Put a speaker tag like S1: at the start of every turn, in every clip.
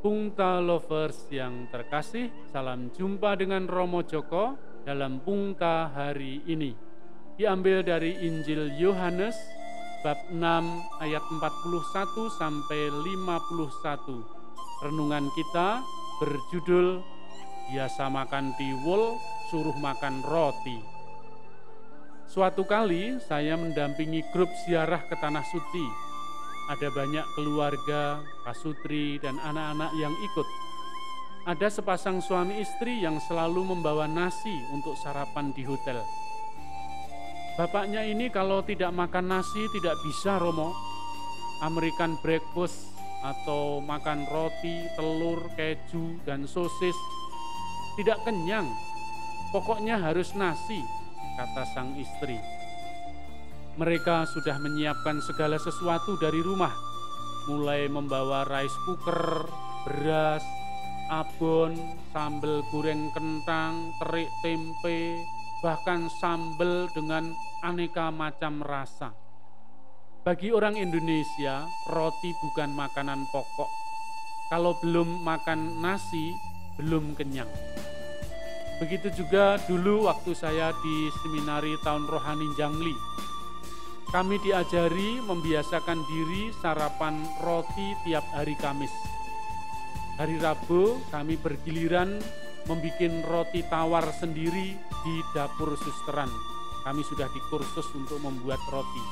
S1: Pungta Lovers yang terkasih, salam jumpa dengan Romo Joko dalam Pungta hari ini. Diambil dari Injil Yohanes bab 6 ayat 41 sampai 51. Renungan kita berjudul Biasa makan tiwul, suruh makan roti. Suatu kali saya mendampingi grup ziarah ke Tanah Suci ada banyak keluarga, pasutri, dan anak-anak yang ikut. Ada sepasang suami istri yang selalu membawa nasi untuk sarapan di hotel. Bapaknya ini kalau tidak makan nasi tidak bisa Romo. American breakfast atau makan roti, telur, keju, dan sosis. Tidak kenyang, pokoknya harus nasi, kata sang istri. Mereka sudah menyiapkan segala sesuatu dari rumah, mulai membawa rice cooker, beras, abon, sambal goreng kentang, terik tempe, bahkan sambal dengan aneka macam rasa. Bagi orang Indonesia, roti bukan makanan pokok. Kalau belum makan nasi, belum kenyang. Begitu juga dulu waktu saya di seminari tahun rohani Jangli kami diajari membiasakan diri sarapan roti tiap hari Kamis. Hari Rabu kami bergiliran membuat roti tawar sendiri di dapur susteran. Kami sudah dikursus untuk membuat roti.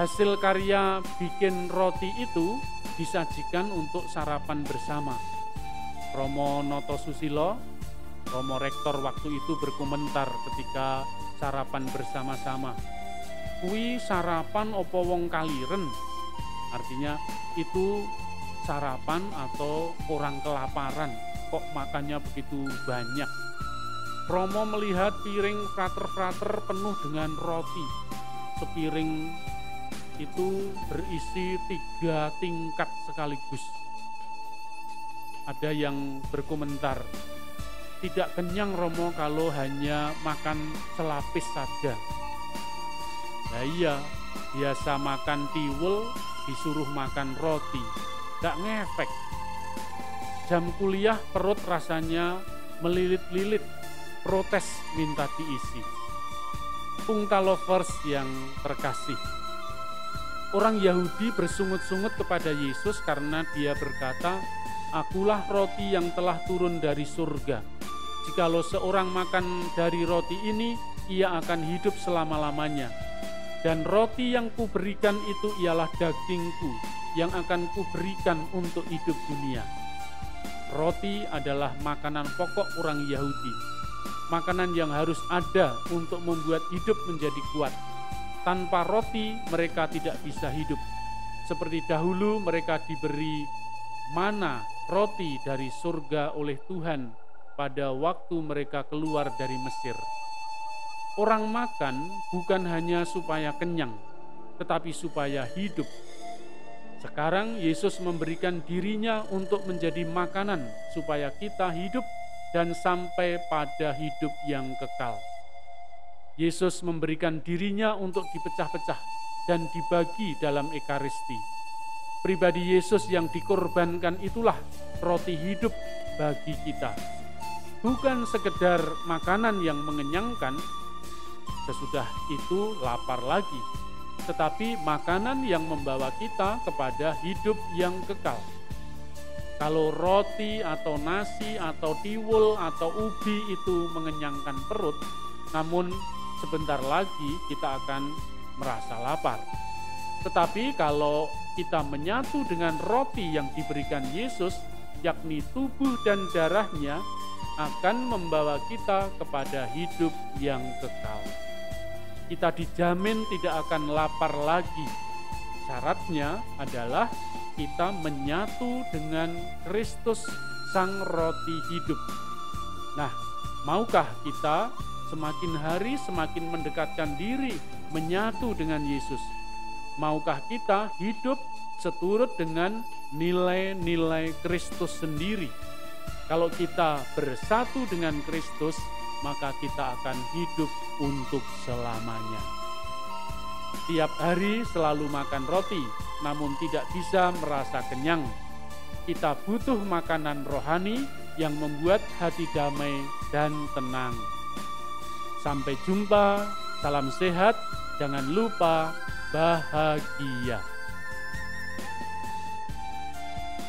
S1: Hasil karya bikin roti itu disajikan untuk sarapan bersama. Romo Noto Susilo, Romo Rektor waktu itu berkomentar ketika sarapan bersama-sama kui sarapan opo wong kaliren. Artinya itu sarapan atau orang kelaparan. Kok makannya begitu banyak? Romo melihat piring frater-frater penuh dengan roti. Sepiring itu berisi tiga tingkat sekaligus. Ada yang berkomentar tidak kenyang Romo kalau hanya makan selapis saja Nah iya, biasa makan tiwul disuruh makan roti. Gak ngefek. Jam kuliah perut rasanya melilit-lilit, protes minta diisi. Pungta lovers yang terkasih. Orang Yahudi bersungut-sungut kepada Yesus karena dia berkata, Akulah roti yang telah turun dari surga. Jikalau seorang makan dari roti ini, ia akan hidup selama-lamanya dan roti yang kuberikan itu ialah dagingku yang akan kuberikan untuk hidup dunia. Roti adalah makanan pokok orang Yahudi. Makanan yang harus ada untuk membuat hidup menjadi kuat. Tanpa roti mereka tidak bisa hidup. Seperti dahulu mereka diberi mana roti dari surga oleh Tuhan pada waktu mereka keluar dari Mesir. Orang makan bukan hanya supaya kenyang, tetapi supaya hidup. Sekarang Yesus memberikan dirinya untuk menjadi makanan supaya kita hidup dan sampai pada hidup yang kekal. Yesus memberikan dirinya untuk dipecah-pecah dan dibagi dalam ekaristi. Pribadi Yesus yang dikorbankan itulah roti hidup bagi kita. Bukan sekedar makanan yang mengenyangkan, Sesudah itu lapar lagi, tetapi makanan yang membawa kita kepada hidup yang kekal. Kalau roti atau nasi atau tiwul atau ubi itu mengenyangkan perut, namun sebentar lagi kita akan merasa lapar. Tetapi kalau kita menyatu dengan roti yang diberikan Yesus, yakni tubuh dan darahnya, akan membawa kita kepada hidup yang kekal kita dijamin tidak akan lapar lagi. Syaratnya adalah kita menyatu dengan Kristus Sang Roti Hidup. Nah, maukah kita semakin hari semakin mendekatkan diri menyatu dengan Yesus? Maukah kita hidup seturut dengan nilai-nilai Kristus sendiri? Kalau kita bersatu dengan Kristus, maka kita akan hidup untuk selamanya. Tiap hari selalu makan roti, namun tidak bisa merasa kenyang. kita butuh makanan rohani yang membuat hati damai dan tenang. Sampai jumpa, salam sehat, jangan lupa bahagia.